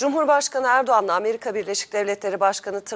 Cumhurbaşkanı Erdoğan'la Amerika Birleşik Devletleri Başkanı Trump